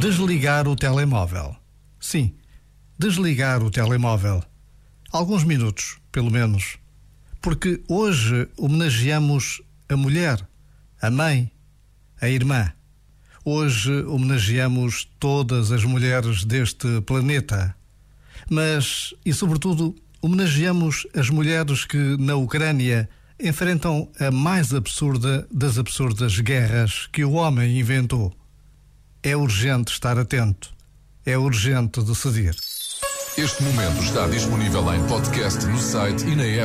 Desligar o telemóvel. Sim, desligar o telemóvel. Alguns minutos, pelo menos. Porque hoje homenageamos a mulher, a mãe, a irmã. Hoje homenageamos todas as mulheres deste planeta. Mas, e sobretudo, homenageamos as mulheres que, na Ucrânia, enfrentam a mais absurda das absurdas guerras que o homem inventou. É urgente estar atento. É urgente decidir. Este momento está disponível em podcast no site e na app.